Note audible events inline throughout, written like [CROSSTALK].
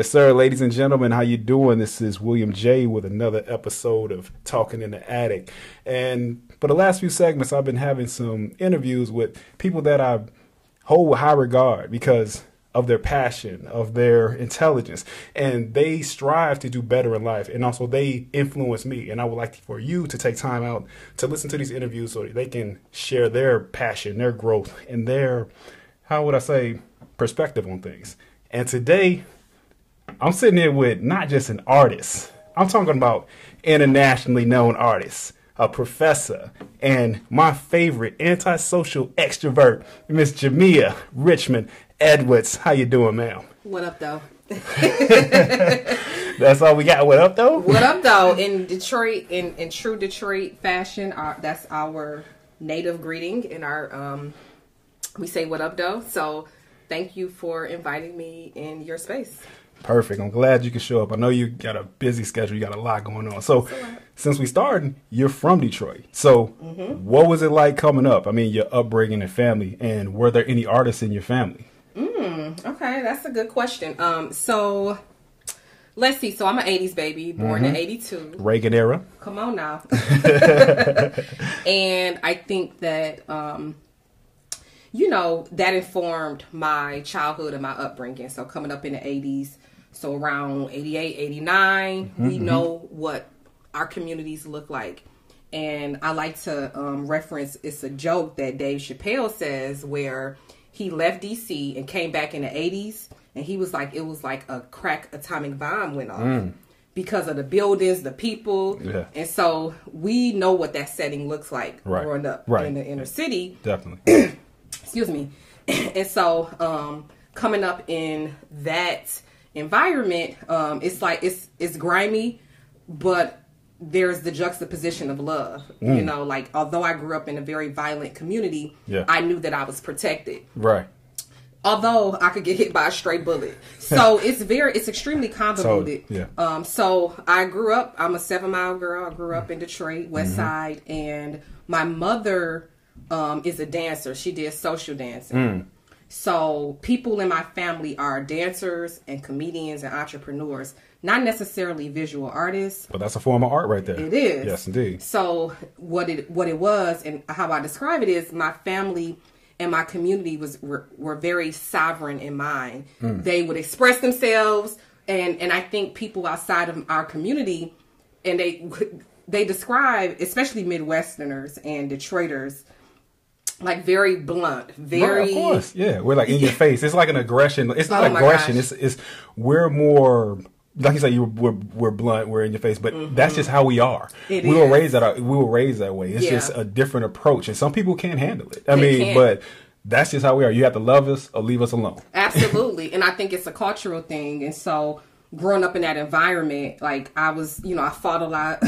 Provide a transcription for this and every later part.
Yes, sir, ladies and gentlemen, how you doing? This is William J with another episode of Talking in the Attic. And for the last few segments, I've been having some interviews with people that I hold with high regard because of their passion, of their intelligence, and they strive to do better in life. And also, they influence me. And I would like for you to take time out to listen to these interviews so they can share their passion, their growth, and their, how would I say, perspective on things. And today, I'm sitting here with not just an artist, I'm talking about internationally known artists, a professor, and my favorite antisocial extrovert, Miss Jamea Richmond Edwards. How you doing, ma'am? What up, though? [LAUGHS] that's all we got. What up, though? What up, though? In Detroit, in, in true Detroit fashion, our, that's our native greeting. In our, um, we say "What up, though?" So, thank you for inviting me in your space. Perfect. I'm glad you could show up. I know you got a busy schedule. You got a lot going on. So, since we started, you're from Detroit. So, mm-hmm. what was it like coming up? I mean, your upbringing and family, and were there any artists in your family? Mm, okay, that's a good question. Um, so let's see. So I'm an '80s baby, born mm-hmm. in '82, Reagan era. Come on now. [LAUGHS] [LAUGHS] and I think that um, you know that informed my childhood and my upbringing. So coming up in the '80s, so around 88, 89, mm-hmm. we know what our communities look like. And I like to um, reference it's a joke that Dave Chappelle says where he left DC and came back in the 80s and he was like it was like a crack atomic bomb went off mm. because of the buildings, the people. Yeah. And so we know what that setting looks like right. growing up right. in the inner city. Definitely. [CLEARS THROAT] Excuse me. [LAUGHS] and so um, coming up in that environment, um, it's like it's it's grimy, but there's the juxtaposition of love. Mm. You know, like although I grew up in a very violent community, yeah. I knew that I was protected. Right. Although I could get hit by a stray bullet. So [LAUGHS] it's very it's extremely convoluted. So, yeah. Um so I grew up I'm a seven mile girl. I grew up in Detroit, West mm-hmm. Side, and my mother um is a dancer. She did social dancing. Mm. So people in my family are dancers and comedians and entrepreneurs not necessarily visual artists. But that's a form of art right there. It is. Yes, indeed. So what it what it was and how I describe it is my family and my community was were, were very sovereign in mind. Mm. They would express themselves and and I think people outside of our community and they they describe especially Midwesterners and Detroiters like very blunt, very. Right, of course, yeah. We're like in your [LAUGHS] face. It's like an aggression. It's not oh aggression. It's it's we're more like you said, you were, we're, we're blunt, we're in your face, but mm-hmm. that's just how we are. It we is. were raised that we were raised that way. It's yeah. just a different approach, and some people can't handle it. I they mean, can't. but that's just how we are. You have to love us or leave us alone. Absolutely, [LAUGHS] and I think it's a cultural thing, and so growing up in that environment, like I was, you know, I fought a lot.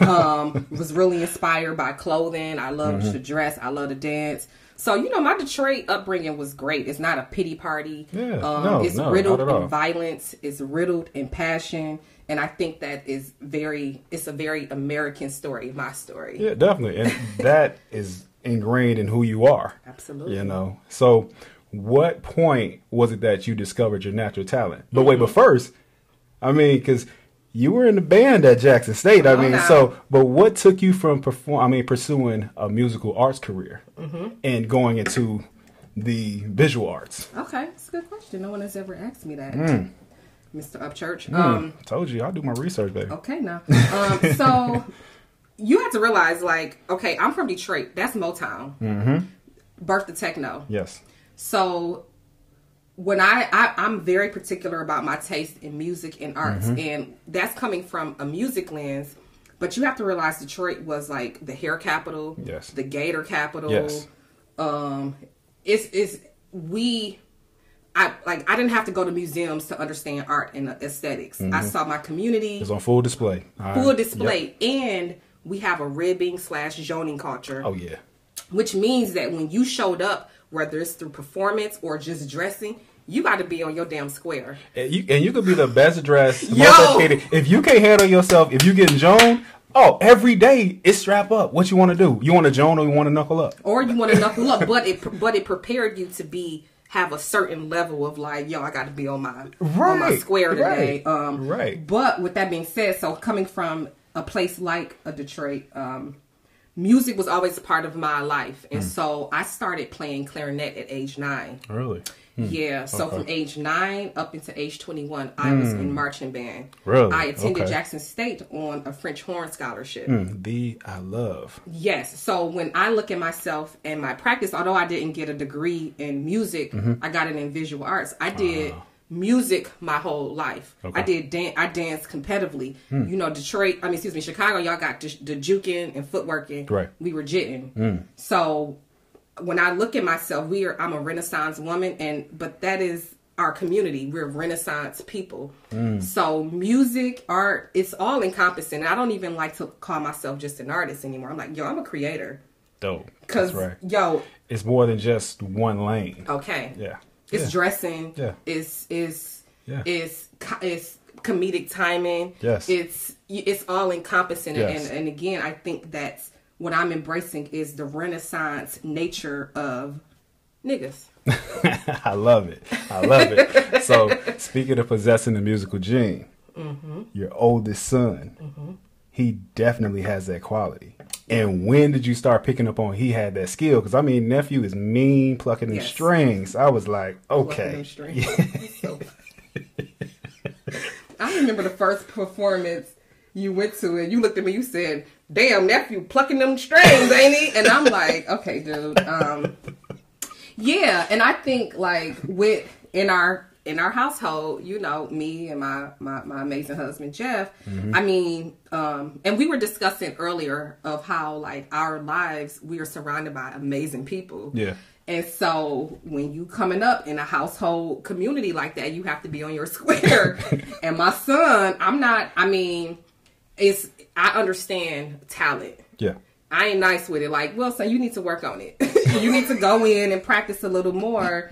[LAUGHS] um, was really inspired by clothing. I loved mm-hmm. to dress. I love to dance. So you know, my Detroit upbringing was great. It's not a pity party. Yeah, um, no, it's no, riddled in violence. It's riddled in passion, and I think that is very. It's a very American story. My story. Yeah, definitely, and that [LAUGHS] is ingrained in who you are. Absolutely. You know, so what point was it that you discovered your natural talent? But mm-hmm. wait, but first, I mean, because you were in the band at Jackson State. I oh, mean, no. so but what took you from perform? I mean, pursuing a musical arts career mm-hmm. and going into the visual arts? Okay, it's a good question. No one has ever asked me that. Mm. Mr. Upchurch. Mm. Um, Told you, I'll do my research, baby. Okay, now. Um, so [LAUGHS] you have to realize, like, okay, I'm from Detroit. That's Motown. Mm-hmm. Birth the techno. Yes. So when I, I am very particular about my taste in music and arts, mm-hmm. and that's coming from a music lens. But you have to realize Detroit was like the hair capital, yes, the Gator capital. Yes. Um, it's it's we. I like I didn't have to go to museums to understand art and esthetics mm-hmm. I saw my community. It's on full display. full display, yep. and we have a ribbing slash zoning culture. Oh yeah. Which means that when you showed up whether it's through performance or just dressing, you got to be on your damn square. And you, and you could be the best dressed, [LAUGHS] Yo! If you can't handle yourself, if you get Joan, oh, every day it's strap up. What you want to do? You want to Joan or you want to knuckle up? Or you want to knuckle up, but it but it prepared you to be have a certain level of like, yo, I got to be on my on my Right, square today. right, Um, right. But with that being said, so coming from a place like a Detroit, um, music was always a part of my life, Hmm. and so I started playing clarinet at age nine. Really? Yeah, so Okay. Hmm. from age nine up into age 21, I was in marching band. Really? I attended Okay. Jackson State on a French horn scholarship. Mm, the I love. Yes. So when I look at myself and my practice, although I didn't get a degree in music, Mm-hmm. I got it in visual arts. I did music my whole life. Okay. I did dan- I danced competitively. Hmm. You know, Detroit. I mean, excuse me, Chicago. Y'all got the, the juking and footworking. Right. We were jitting. Hmm. So when I look at myself, we are. I'm a Renaissance woman, and but that is our community. We're Renaissance people. Hmm. So music, art, it's all encompassing. I don't even like to call myself just an artist anymore. I'm like, yo, I'm a creator. Dope. Cause That's right. yo, It's more than just one lane. okay, Yeah. It's yeah. dressing. Yeah. It's it's Yeah. it's co- it's comedic timing. Yes. It's it's all encompassing, Yes. and and again, I think that's what I'm embracing is the Renaissance nature of niggas. [LAUGHS] I love it. I love it. so, speaking of possessing the musical gene, Mm-hmm. your oldest son, he definitely has that quality. And when did you start picking up on he had that skill? Because I mean, nephew is mean plucking them Yes. strings. I was like, okay. [LAUGHS] So- I remember the first performance you went to and you looked at me, you said, Damn, nephew plucking them strings, ain't he? And I'm like, Okay, dude. Um Yeah, and I think like with in our in our household, you know, me and my my, my amazing husband Jeff, I mean, um, and we were discussing earlier of how like our lives we are surrounded by amazing people. Yeah. And so when you coming up in a household community like that, you have to be on your [LAUGHS] square. and my son, I'm not I mean, it's I understand talent. yeah, I ain't nice with it. Like, well, son, you need to work on it. [LAUGHS] you need to go in and practice a little more.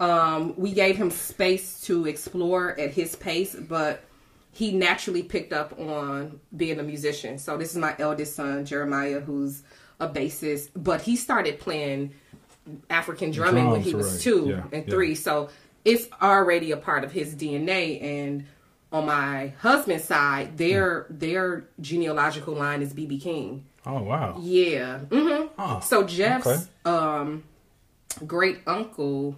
Um, we gave him space to explore at his pace, but he naturally picked up on being a musician. So this is my eldest son, Jeremiah, who's a bassist, but he started playing African drumming when he was right. two Yeah, and yeah. three. So it's already a part of his DNA. And on my husband's side, their their genealogical line is BB King. oh wow, Yeah. Mm-hmm. Oh, so Jeff's okay. um, great uncle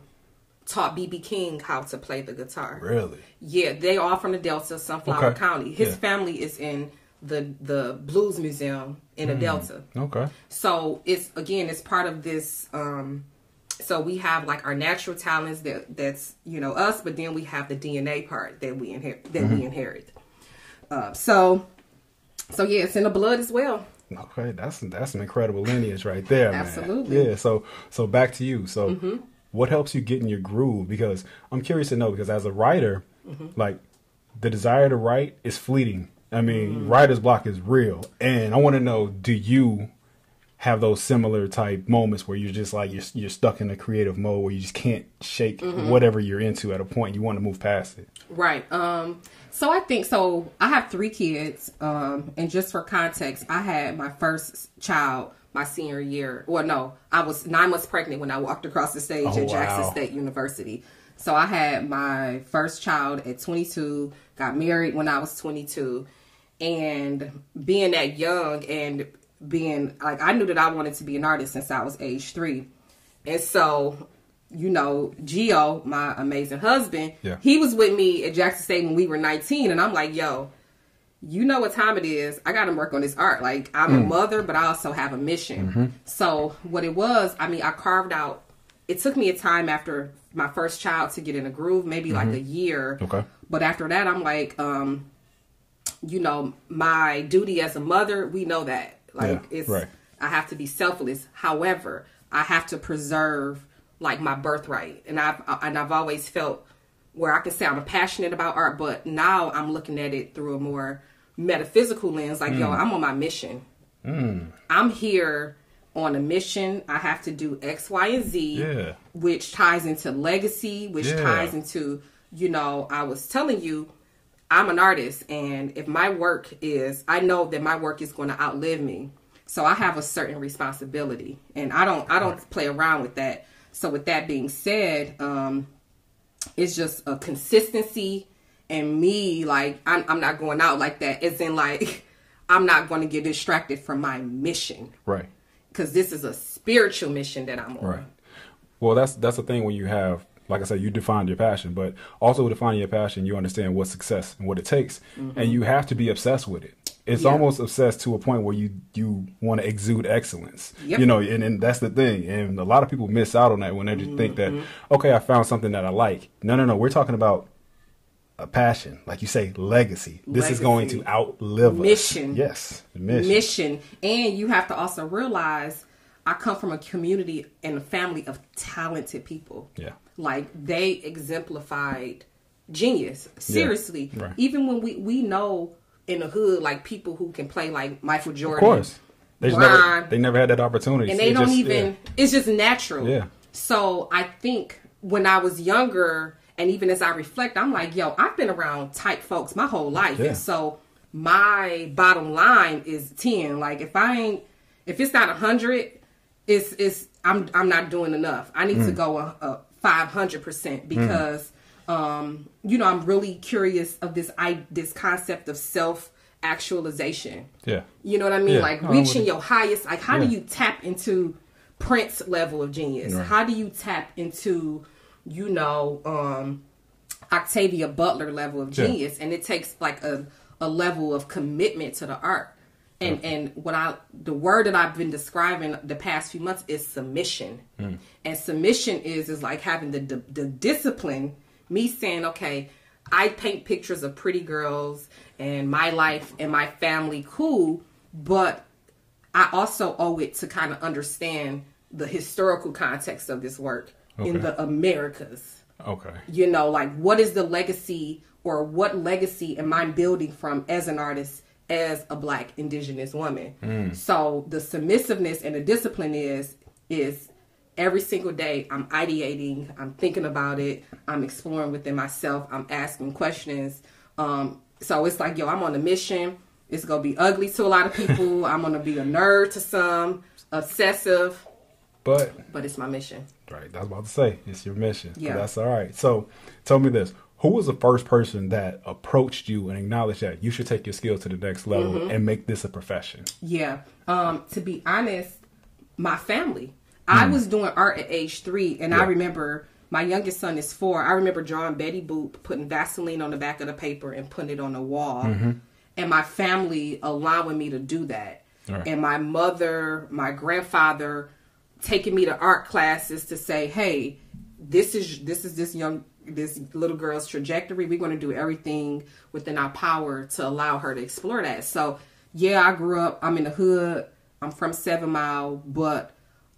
taught BB King how to play the guitar. really? Yeah, they all from the Delta, Sunflower Okay. County. His Yeah. family is in the the Blues Museum in the Delta. Okay, So it's again, it's part of this. Um, so we have like our natural talents that that's you know us, but then we have the DNA part that we inherit that Mm-hmm. we inherit. Uh, so, so yeah, it's in the blood as well. okay, that's that's an incredible lineage right there. Absolutely. Mm-hmm. Yeah. So so back to you. So what helps you get in your groove? Because I'm curious to know. Because as a writer, Mm-hmm. like the desire to write is fleeting. I mean, Mm-hmm. writer's block is real, and I want to know: Do you have those similar type moments where you're just like you're you're stuck in a creative mode where you just can't shake Mm-hmm. whatever you're into at a point you want to move past it? Right. Um so I think so I have 3 kids um and just for context, I had my first child my senior year. Well, no, I was 9 months pregnant when I walked across the stage Oh, at Jackson wow. State University. So I had my first child at 22, got married when I was 22, and being that young and being like I knew that I wanted to be an artist since I was age 3. And so you know, Geo, my amazing husband, Yeah. he was with me at Jackson State when we were 19. And I'm like, yo, you know what time it is. I got to work on this art. Like, I'm Mm. a mother, but I also have a mission. Mm-hmm. So, what it was, I mean, I carved out, it took me a time after my first child to get in a groove, maybe like a year. Mm-hmm. Okay. But after that, I'm like, um, you know, my duty as a mother, we know that. Like, Yeah, it's, right. I have to be selfless. However, I have to preserve like my birthright, and I've and I've always felt where I can say I'm passionate about art, but now I'm looking at it through a more metaphysical lens. Like, Mm. yo, I'm on my mission. I'm here on a mission. I have to do X, Y, and Z, Yeah. which ties into legacy, which Yeah. ties into, you know, I was telling you, I'm an artist, and if my work is, I know that my work is going to outlive me. So I have a certain responsibility, and I don't, I don't play around with that. So with that being said, um, it's just a consistency and me like I'm, I'm not going out like that. It's in like [LAUGHS] I'm not going to get distracted from my mission Right. because this is a spiritual mission that I'm on. Right. Well, that's that's the thing when you have, like I said, you define your passion, but also defining your passion, you understand what success and what it takes, and you have to be obsessed with it. It's Mm-hmm. Yeah. almost obsessed to a point where you you want to exude excellence. Yep. You know, and, and that's the thing. And a lot of people miss out on that when they just think that, Mm-hmm. okay, I found something that I like. No, no, no. We're talking about a passion, like you say, legacy. This is going to outlive Mission. us. Yes, mission. mission. And you have to also realize I come from a community and a family of talented people. Yeah. Like they exemplified genius. Seriously. Right. Even when we we know in the hood like people who can play like Michael Jordan. Of course, they never they never had that opportunity, and they It don't just- even yeah. it's just natural Yeah. so i think when i was younger and even as i reflect i'm like yo i've been around tight folks my whole life Yeah. and so my bottom line is 10 like if i ain't if it's not 100 it's it's i'm i'm not doing enough i need to Mm. go a, a 500% because um you know i'm really curious of this i this concept of self actualization Yeah. you know what I mean? Yeah. Like with reaching you. your highest. Like how Yeah. do you tap into Prince level of genius? Right. How do you tap into, you know, um Octavia Butler level of Yeah. genius? And it takes like a a level of commitment to the art. And and what I the word that I've been describing the past few months is submission. Hmm. And submission is is like having the, the the discipline. Me saying, okay, I paint pictures of pretty girls and my life and my family, cool, but I also owe it to kind of understand the historical context of this work in the Americas. Okay. You know, like what is the legacy or what legacy am I building from as an artist, as a black indigenous woman? So the submissiveness and the discipline is is every single day I'm ideating, I'm thinking about it, I'm exploring within myself, I'm asking questions. Um, so it's like, yo, I'm on a mission. It's gonna be ugly to a lot of [LAUGHS] people. I'm gonna be a nerd to some, obsessive, But but it's my mission. Right, I was about to say it's your mission. Yeah. that's all right. So tell me this: Who was the first person that approached you and acknowledged that you should take your skill to the next level Mm-hmm. and make this a profession? Yeah. Um, to be honest, my family. I was doing art at age three, and I remember my youngest son is four. I remember drawing Betty Boop, putting Vaseline on the back of the paper, and putting it on the wall, and my family allowing me to do that. Right. And my mother, my grandfather, taking me to art classes to say, "Hey, this is this is this young this little girl's trajectory. We're going to do everything within our power to allow her to explore that." So, yeah, I grew up. I'm in the hood. I'm from Seven Mile, but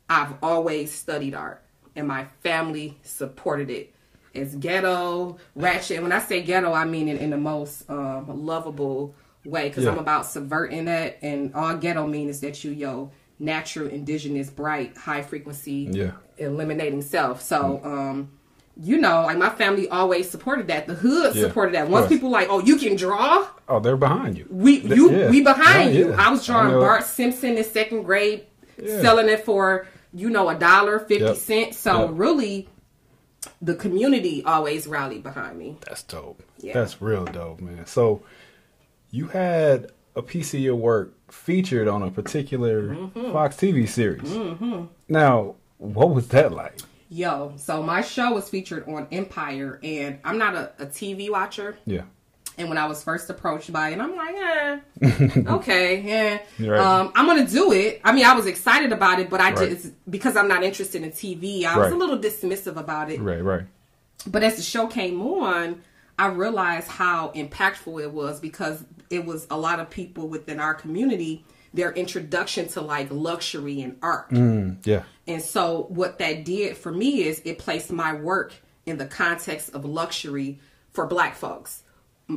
I've always studied art, and my family supported it. It's ghetto, ratchet. And when I say ghetto, I mean it in the most um, lovable way because Yeah. I'm about subverting that. And all ghetto mean is that you, yo, natural, indigenous, bright, high frequency, Yeah. eliminating self. So, um, you know, like my family always supported that. The hood Yeah, supported that. Once people like, oh, you can draw. Oh, they're behind you. We you yeah. we behind Yeah, you. I was drawing I. Bart Simpson in second grade, selling it for you know a dollar fifty Yep. cents. So Yep. really, the community always rallied behind me. That's dope. Yeah. That's real dope, man. So you had a piece of your work featured on a particular Mm-hmm. Fox TV series. Now, what was that like? Yo, so my show was featured on Empire, and I'm not a, a TV watcher. Yeah. And when I was first approached by it, I'm like, eh, [LAUGHS] okay, yeah. Right. Um, I'm gonna do it. I mean, I was excited about it, but I Right. just because I'm not interested in TV, I was a little dismissive about it. Right, right. But as the show came on, I realized how impactful it was because it was a lot of people within our community, their introduction to like luxury and art. Mm, yeah. And so what that did for me is it placed my work in the context of luxury for black folks.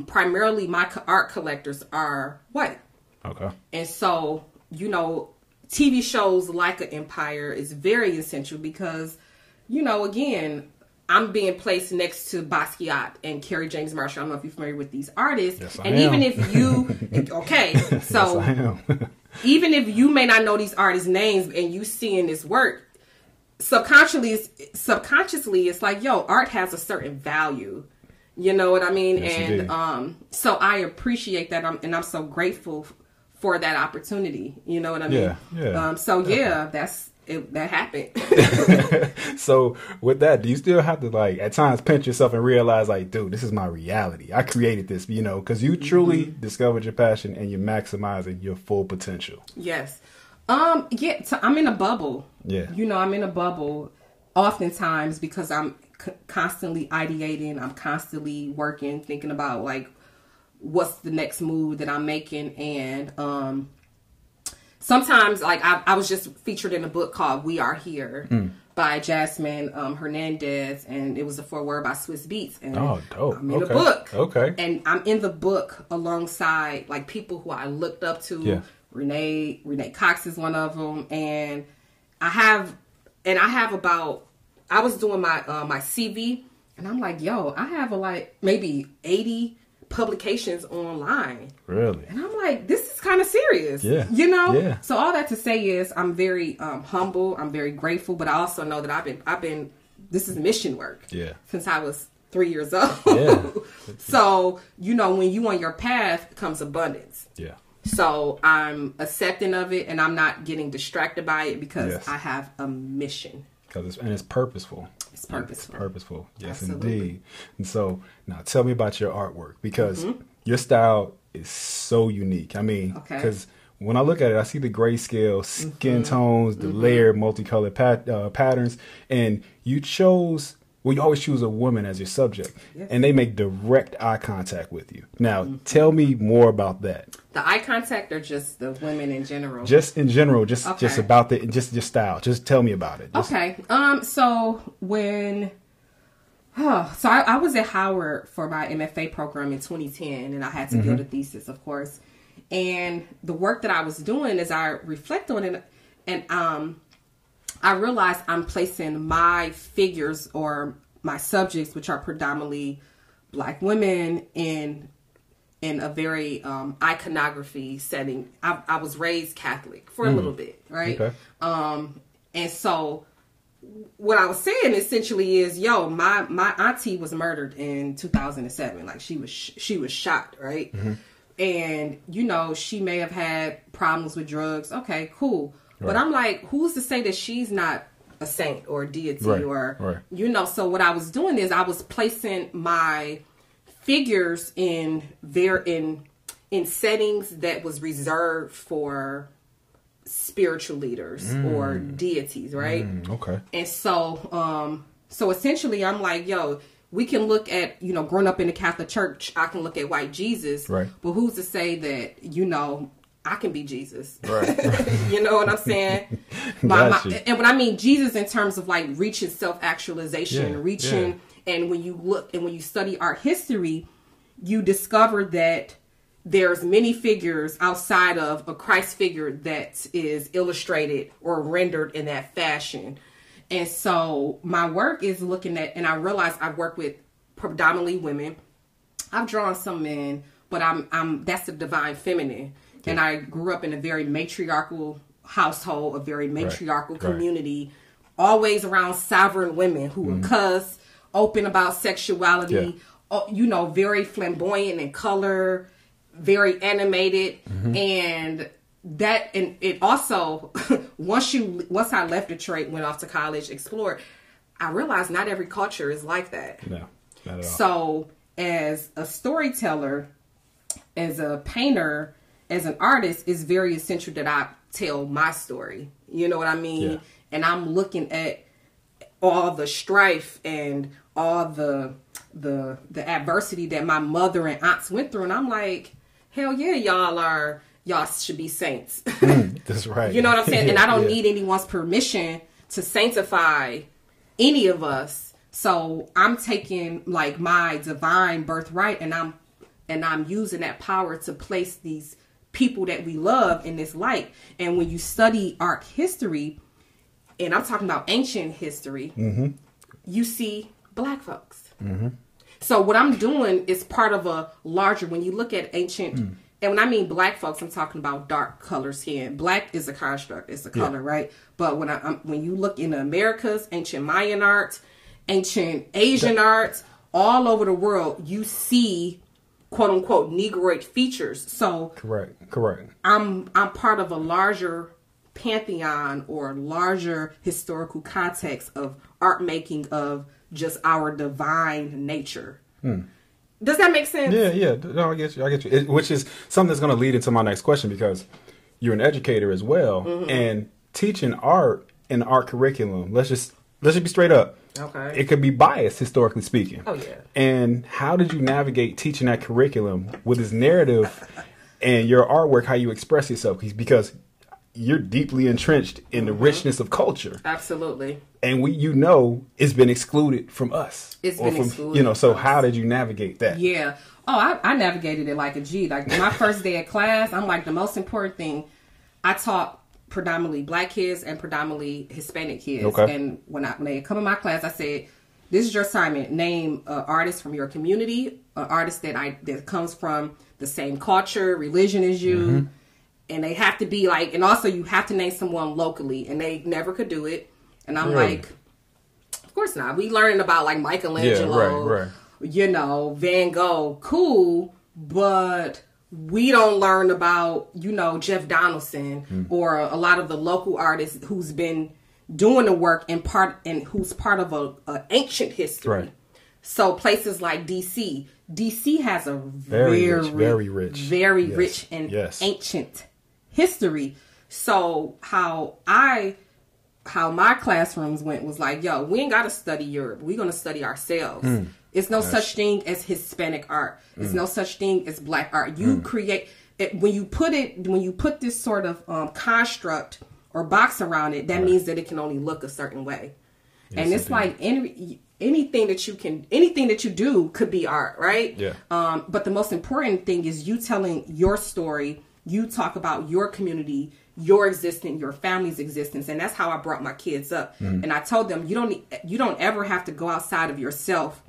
Primarily my art collectors are white. Okay. And so, you know, TV shows like an Empire is very essential because, you know, again, I'm being placed next to Basquiat and Kerry James Marshall. I don't know if you're familiar with these artists. Yes, I and am. even if you, [LAUGHS] okay, so Yes, [LAUGHS] even if you may not know these artists' names and you seeing this work, subconsciously, subconsciously, it's like, yo, art has a certain value. You know what I mean? Yes, and um, so I appreciate that, I'm, and I'm so grateful for that opportunity. You know what I mean? Yeah, yeah. Um, so yeah, that's it, that happened. [LAUGHS] [LAUGHS] So with that, do you still have to like at times pinch yourself and realize like, dude, this is my reality. I created this, you know, because you truly Mm-hmm. discovered your passion and you're maximizing your full potential. Yes. Um. Yeah. So I'm in a bubble. Yeah. You know, I'm in a bubble, oftentimes because I'm c- constantly ideating. I'm constantly working, thinking about like what's the next move that I'm making, and um. Sometimes, like I, I was just featured in a book called "We Are Here" Mm. by Jasmin um, Hernandez, and it was a foreword by Swizz Beatz. And Oh, dope. I'm in Okay. the book. Okay. and I'm in the book alongside like people who I looked up to. Yeah. Renee Renee Cox is one of them, and I have and I have about I was doing my uh, my CV, and I'm like, yo, I have a, like maybe 80 publications online. Really? And I'm like, this is kind of serious. Yeah. You know? Yeah. So all that to say is I'm very um, humble, I'm very grateful, but I also know that I've been I've been this is mission work. Yeah. Since I was three years old. Yeah. [LAUGHS] so, you know, when you on your path comes abundance. Yeah. So I'm accepting of it and I'm not getting distracted by it because Yes. I have a mission. Because it's and it's purposeful. It's purposeful. Purposeful. Yes, Absolutely. indeed. And so now tell me about your artwork because Mm-hmm. your style is so unique. I mean, Okay. because when I look at it, I see the grayscale skin tones, the layered multicolored pat, uh, patterns, and you chose. Well, you always choose a woman as your subject, and they make direct eye contact with you. Now, tell me more about that. The eye contact or just the women in general? Just in general, just just about the just your style. Just tell me about it. Just- Okay. Um. So when, oh, so I, I was at Howard for my MFA program in 2010, and I had to build Mm-hmm. a thesis, of course. And the work that I was doing, as I reflect on it, and um, I realized I'm placing my figures or my subjects, which are predominantly black women, in in a very um, iconography setting. I, I was raised Catholic for a little bit, right? Okay. Um, and so what I was saying essentially is, yo, my my auntie was murdered in 2007. Like she was sh- she was shot, right? And you know she may have had problems with drugs. Okay, cool. But I'm like, who's to say that she's not a saint or a deity Right, or right. you know? So what I was doing is I was placing my figures in there in in settings that was reserved for spiritual leaders or deities, right? Mm, okay. And so, um, so essentially, I'm like, yo, we can look at, you know, growing up in the Catholic Church, I can look at white Jesus, Right. But who's to say that, you know, I can be Jesus, Right. [LAUGHS] you know what I'm saying? [LAUGHS] My, my, and when I mean Jesus in terms of like reaching self actualization, Yeah, reaching, and when you look and when you study art history, you discover that there's many figures outside of a Christ figure that is illustrated or rendered in that fashion. And so my work is looking at, and I realize I work with predominantly women. I've drawn some men, but I'm I'm that's the divine feminine. And I grew up in a very matriarchal household, a very matriarchal right. community, always around sovereign women who were mm-hmm. cuss, open about sexuality, Yeah. oh, you know, very flamboyant in color, very animated, mm-hmm. and that and it also [LAUGHS] once you once I left Detroit, went off to college, explored, I realized not every culture is like that. No, not at all. So, as a storyteller, as a painter, as an artist, it's very essential that I tell my story. You know what I mean? Yeah. And I'm looking at all the strife and all the the the adversity that my mother and aunts went through, and I'm like, hell yeah, y'all are y'all should be saints. [LAUGHS] Hmm, that's [LAUGHS] right. You know what I'm saying? and I don't [LAUGHS] Yeah. need anyone's permission to sanctify any of us. So I'm taking like my divine birthright and I'm and I'm using that power to place these people that we love in this light. And when you study art history, and I'm talking about ancient history, you see black folks. So what I'm doing is part of a larger. When you look at ancient and when I mean black folks, I'm talking about dark color skin. Black is a construct; it's a color, yeah. right? But when I um, when you look in the Americas, ancient Mayan art, ancient Asian that, art, all over the world, you see quote unquote negroid features. So correct, correct. I'm I'm part of a larger pantheon or larger historical context of art making of just our divine nature. Hmm. Does that make sense? Yeah, yeah. No, I get you. I get you. It, which is something that's going to lead into my next question because you're an educator as well, mm-hmm. and teaching art in art curriculum. Let's just let's just be straight up. Okay. It could be biased, historically speaking. Oh yeah. And how did you navigate teaching that curriculum with this narrative and your artwork, how you express yourself? Because you're deeply entrenched in the mm-hmm. richness of culture. Absolutely. And we, you know, it's been excluded from us. It's been from, excluded. You know, so how did you navigate that? Yeah. Oh, I, I navigated it like a G. Like my first day of class, I'm like the most important thing. I taught predominantly black kids and predominantly Hispanic kids. Okay. And when I when they come in my class, I said, "This is your assignment. Name an artist from your community, an artist that I that comes from the same culture, religion as you." Mm-hmm and they have to be like, and also you have to name someone locally, and they never could do it. And I'm really? like, of course not. We learning about like Michelangelo, yeah, right, right. you know, Van Gogh, cool, but we don't learn about you know Jeff Donaldson mm. or a lot of the local artists who's been doing the work and part and who's part of a, a ancient history. Right. So places like DC, DC has a very, very rich, very rich, very yes. rich and yes. ancient history. So how I how my classrooms went was like, yo, we ain't gotta study Europe. We're gonna study ourselves. Mm. It's no such thing as Hispanic art. It's mm. no such thing as black art. You mm. create it when you put it when you put this sort of um, construct or box around it. That right. means that it can only look a certain way. Yes, and it's like any anything that you can anything that you do could be art, right? Yeah. Um, but the most important thing is you telling your story you talk about your community your existence your family's existence and that's how i brought my kids up mm. and i told them you don't you don't ever have to go outside of yourself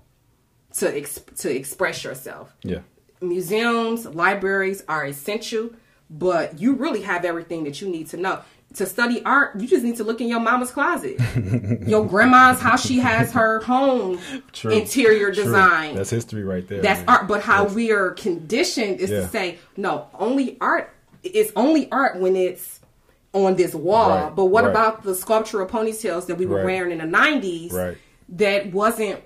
to ex- to express yourself yeah museums libraries are essential but you really have everything that you need to know to study art, you just need to look in your mama's closet. [LAUGHS] your grandma's how she has her home True. interior True. design. That's history right there. That's man. art. But how That's... we are conditioned is yeah. to say, no, only art it's only art when it's on this wall. Right. But what right. about the sculptural ponytails that we were right. wearing in the nineties that wasn't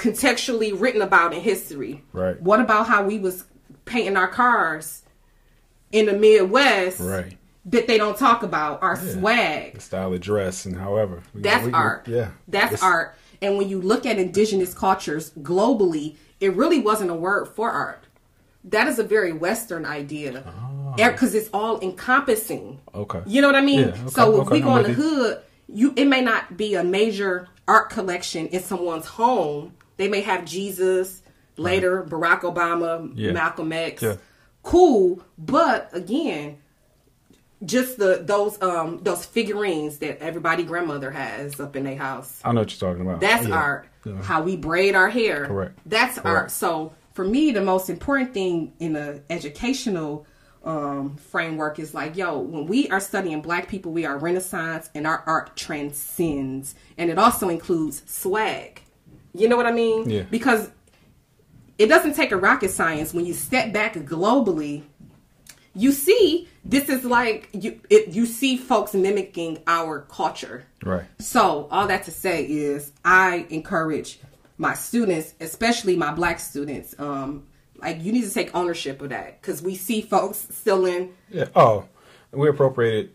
contextually written about in history? Right. What about how we was painting our cars in the Midwest? Right that they don't talk about our yeah. swag, the style of dress, and however we, that's we, art. yeah, that's it's, art. And when you look at indigenous cultures globally, it really wasn't a word for art. That is a very Western idea ah. because oh. it's all encompassing. Okay, you know what I mean. Yeah, okay, so if okay, we go in the hood, you it may not be a major art collection in someone's home. They may have Jesus later, Barack Obama, yeah. Malcolm X. Yeah. Cool, but again, just the those um those figurines that everybody grandmother has up in their house. I know what you're talking about. That's yeah. art. How we braid our hair. Correct. That's Correct. art. So for me, the most important thing in the educational um, framework is like, yo, when we are studying black people, we are Renaissance and our art transcends. And it also includes swag. You know what I mean? Yeah. Because it doesn't take a rocket science when you step back globally you see this is like you it, you see folks mimicking our culture right so all that to say is i encourage my students especially my black students um like you need to take ownership of that because we see folks still in yeah oh we appropriated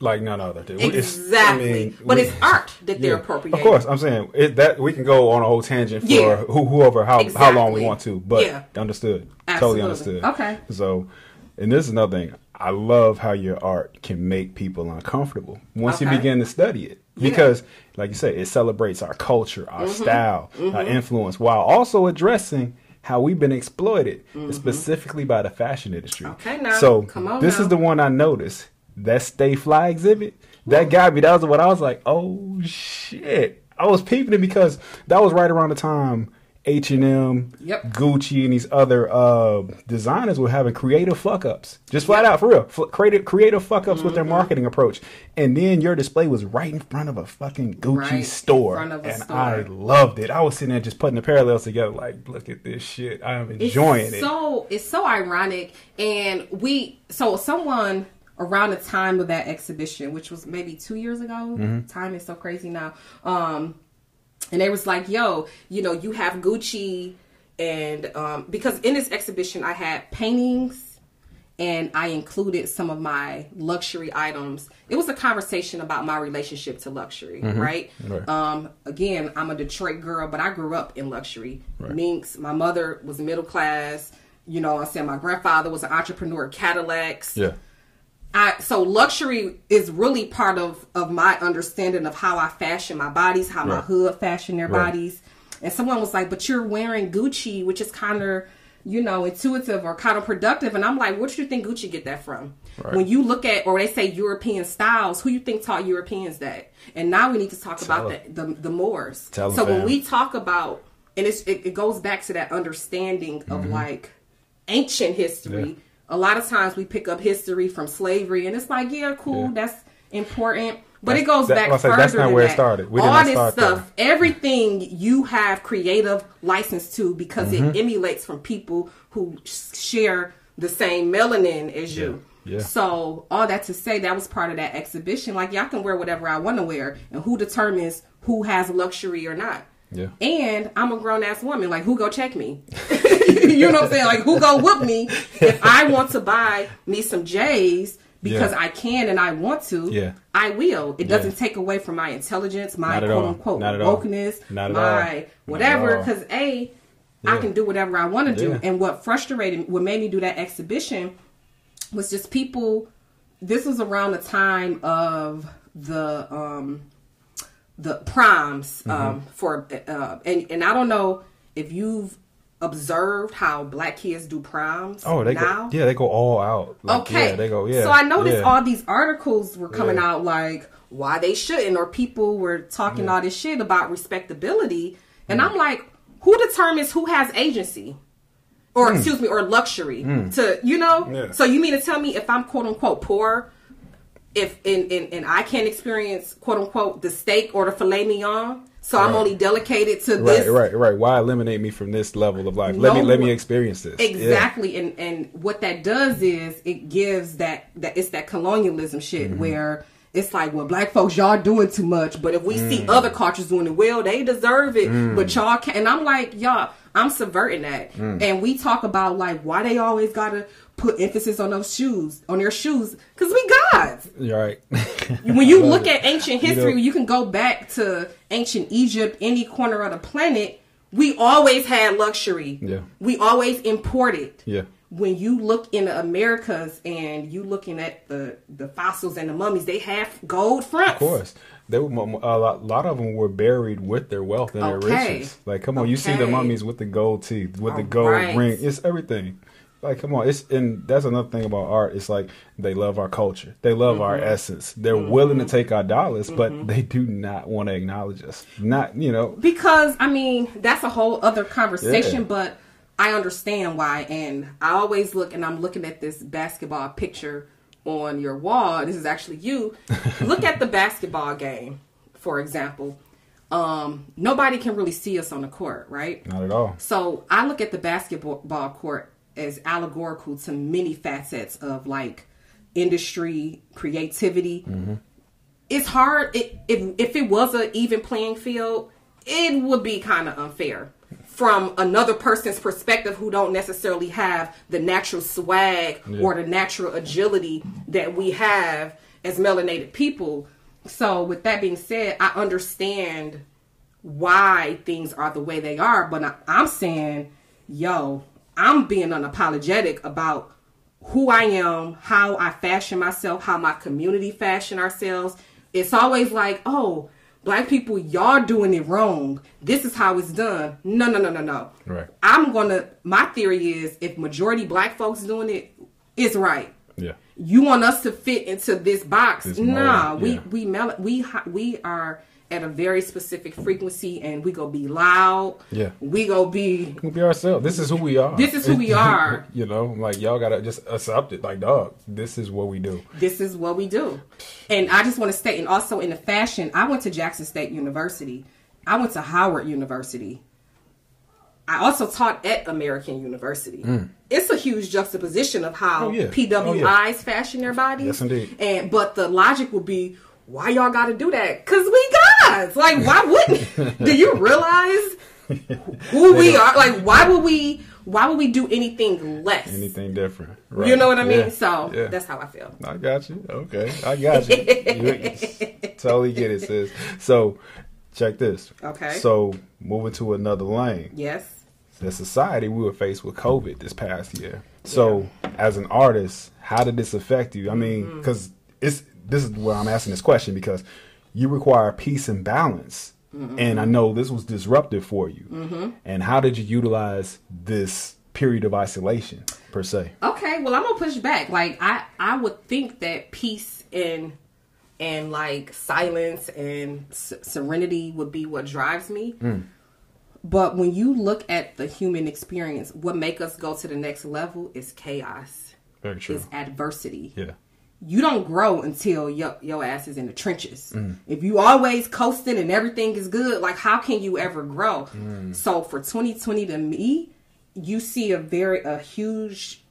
like none other. Exactly, I mean, but we, it's art that they're appropriating. Of course, I'm saying it, that we can go on a whole tangent for yeah. who, whoever how exactly. how long we want to, but yeah. understood, Absolutely. totally understood. Okay, so and this is another thing. I love how your art can make people uncomfortable once okay. you begin to study it. Because, like you say, it celebrates our culture, our mm-hmm. style, mm-hmm. our influence, while also addressing how we've been exploited, mm-hmm. specifically by the fashion industry. Okay, now so this now. is the one I noticed. That Stay Fly exhibit that got me. That was what I was like. Oh shit! I was peeping it because that was right around the time H and M, Yep. Gucci, and these other uh, designers were having creative fuck ups, just flat out for real, F- creative creative fuck ups with their Mm-hmm. marketing approach. And then your display was right in front of a fucking Gucci Right in store, front of a and store. I loved it. I was sitting there just putting the parallels together, like, look at this shit. I'm It's enjoying it. So it's so ironic, and we so someone around the time of that exhibition, which was maybe two years ago. Mm-hmm. Time is so crazy now. Um, and they was like, "Yo, you know, you have Gucci." And um, because in this exhibition, I had paintings and I included some of my luxury items. It was a conversation about my relationship to luxury, right? Mm-hmm. Right. Um, again, I'm a Detroit girl, but I grew up in luxury. Right. Minks, my mother was middle class. You know, I said my grandfather was an entrepreneur, Cadillacs. yeah, I so luxury is really part of of my understanding of how I fashion my bodies, how my hood fashion their Right. bodies. And someone was like, "But you're wearing Gucci, which is kind of, you know, intuitive or kind of productive." And I'm like, "What do you think Gucci get that from?" Right. When you look at or they say European styles, who you think taught Europeans that? And now we need to talk about Tell the, the the Moors. Tell so when we talk about and it's, it, it goes back to that understanding of like ancient history. Mm-hmm. Yeah. A lot of times we pick up history from slavery, and it's like, yeah, cool, Yeah. that's important. But That's- it goes that- back further that's not than where it started. We All this stuff, everything you have creative license to because Mm-hmm. it emulates from people who share the same melanin as you. Yeah. Yeah. So all that to say, that was part of that exhibition. Like, y'all can wear whatever I want to wear, and who determines who has luxury or not? Yeah. And I'm a grown ass woman. Like, who go check me? [LAUGHS] you know what I'm saying? Like, who go whoop me if I want to buy me some J's because Yeah. I can and I want to? Yeah. I will. It Yeah. doesn't take away from my intelligence, my quote all. unquote Not wokeness, my all. Whatever. Because a, I Yeah. can do whatever I want to do. And what frustrated, me what made me do that exhibition was just people. This was around the time of the um the proms Mm-hmm. um for uh and and I don't know if you've observed how black kids do proms Oh, they now. go, yeah, they go all out. Like, Okay. yeah, they go, yeah. So I noticed yeah. all these articles were coming Yeah. out like why they shouldn't, or people were talking all this shit about respectability, and Mm. I'm like, who determines who has agency? Or Mm. excuse me, or luxury to you know. So you mean to tell me if I'm quote unquote poor, if and and, and I can't experience quote unquote the steak or the filet mignon, so I'm only delegated to Right, this right, right. Why eliminate me from this level of life? let me let me experience this. Yeah. Exactly, and and what that does is it gives that that it's that colonialism shit Mm-hmm. where it's like, well, black folks y'all doing too much, but if we see Mm. other cultures doing it well, they deserve it, but y'all can't. And I'm like, y'all, I'm subverting that. Mm. And we talk about like why they always gotta put emphasis on those shoes, on their shoes, because we gods. You're right. [LAUGHS] When you look it. [LAUGHS] at ancient You know- history, you can go back to ancient Egypt, any corner of the planet. We always had luxury. Yeah. We always imported. Yeah. When you look in the Americas and you looking at the the fossils and the mummies, they have gold fronts. Of course, they were a lot, lot of them were buried with their wealth and their riches. Like, come on, you see the mummies with the gold teeth, with the gold right. ring. It's everything. Like, come on, it's and that's another thing about art. It's like they love our culture, they love our Mm-hmm. essence. They're willing to take our dollars, but they do not want to acknowledge us. Not, you know, Because I mean, that's a whole other conversation, Yeah. but I understand why. And I always look and I'm looking at this basketball picture on your wall. This is actually you. [LAUGHS] look at the basketball game, for example. Um, nobody can really see us on the court, right? not at all. So I look at the basketball court as allegorical to many facets of like industry, creativity. Mm-hmm. It's hard. It, if if it was an even playing field, it would be kind of unfair from another person's perspective who don't necessarily have the natural swag Yeah. or the natural agility that we have as melanated people. So with that being said, I understand why things are the way they are, but I, I'm saying, yo, I'm being unapologetic about who I am, how I fashion myself, how my community fashion ourselves. It's always like, oh, black people, y'all doing it wrong. This is how it's done. No, no, no, no, no. Right. I'm gonna. My theory is, if majority black folks doing it, it's right. Yeah. You want us to fit into this box? This nah, mold, we yeah. we mel- we we are at a very specific frequency and we go be loud. Yeah. We go be We'll be ourselves. This is who we are. This is who we [LAUGHS] are. you know, like y'all gotta just accept it. Like, dog, this is what we do. this is what we do. And I just want to state, and also in the fashion, I went to Jackson State University. I went to Howard University. I also taught at American University. It's a huge juxtaposition of how Mm. Oh, yeah. PWIs Oh, yeah. fashion their bodies. Yes, indeed. And but the logic would be, why y'all got to do that? Cause we guys. Like, why wouldn't? [LAUGHS] do you realize who we are? Like, why would we? Why would we do anything less? Anything different. Right. You know what I mean? Yeah. So Yeah. that's how I feel. I got you. Okay, I got you. [LAUGHS] you totally get it, sis. So, check this. Okay. So, moving to another lane. Yes. The society, we were faced with COVID this past year. So, as an artist, how did this affect you? I mean, Mm-hmm. because it's this is where I'm asking this question because you require peace and balance, Mm-hmm. and I know this was disruptive for you. And how did you utilize this period of isolation per se? Okay, well I'm gonna push back. Like I, I would think that peace and and like silence and s- serenity would be what drives me. But when you look at the human experience, what make us go to the next level is chaos, Very true. is adversity. Yeah. You don't grow until your your ass is in the trenches. Mm. If you always coasting and everything is good, like how can you ever grow? Mm. So for 2020 to me, you see a very a huge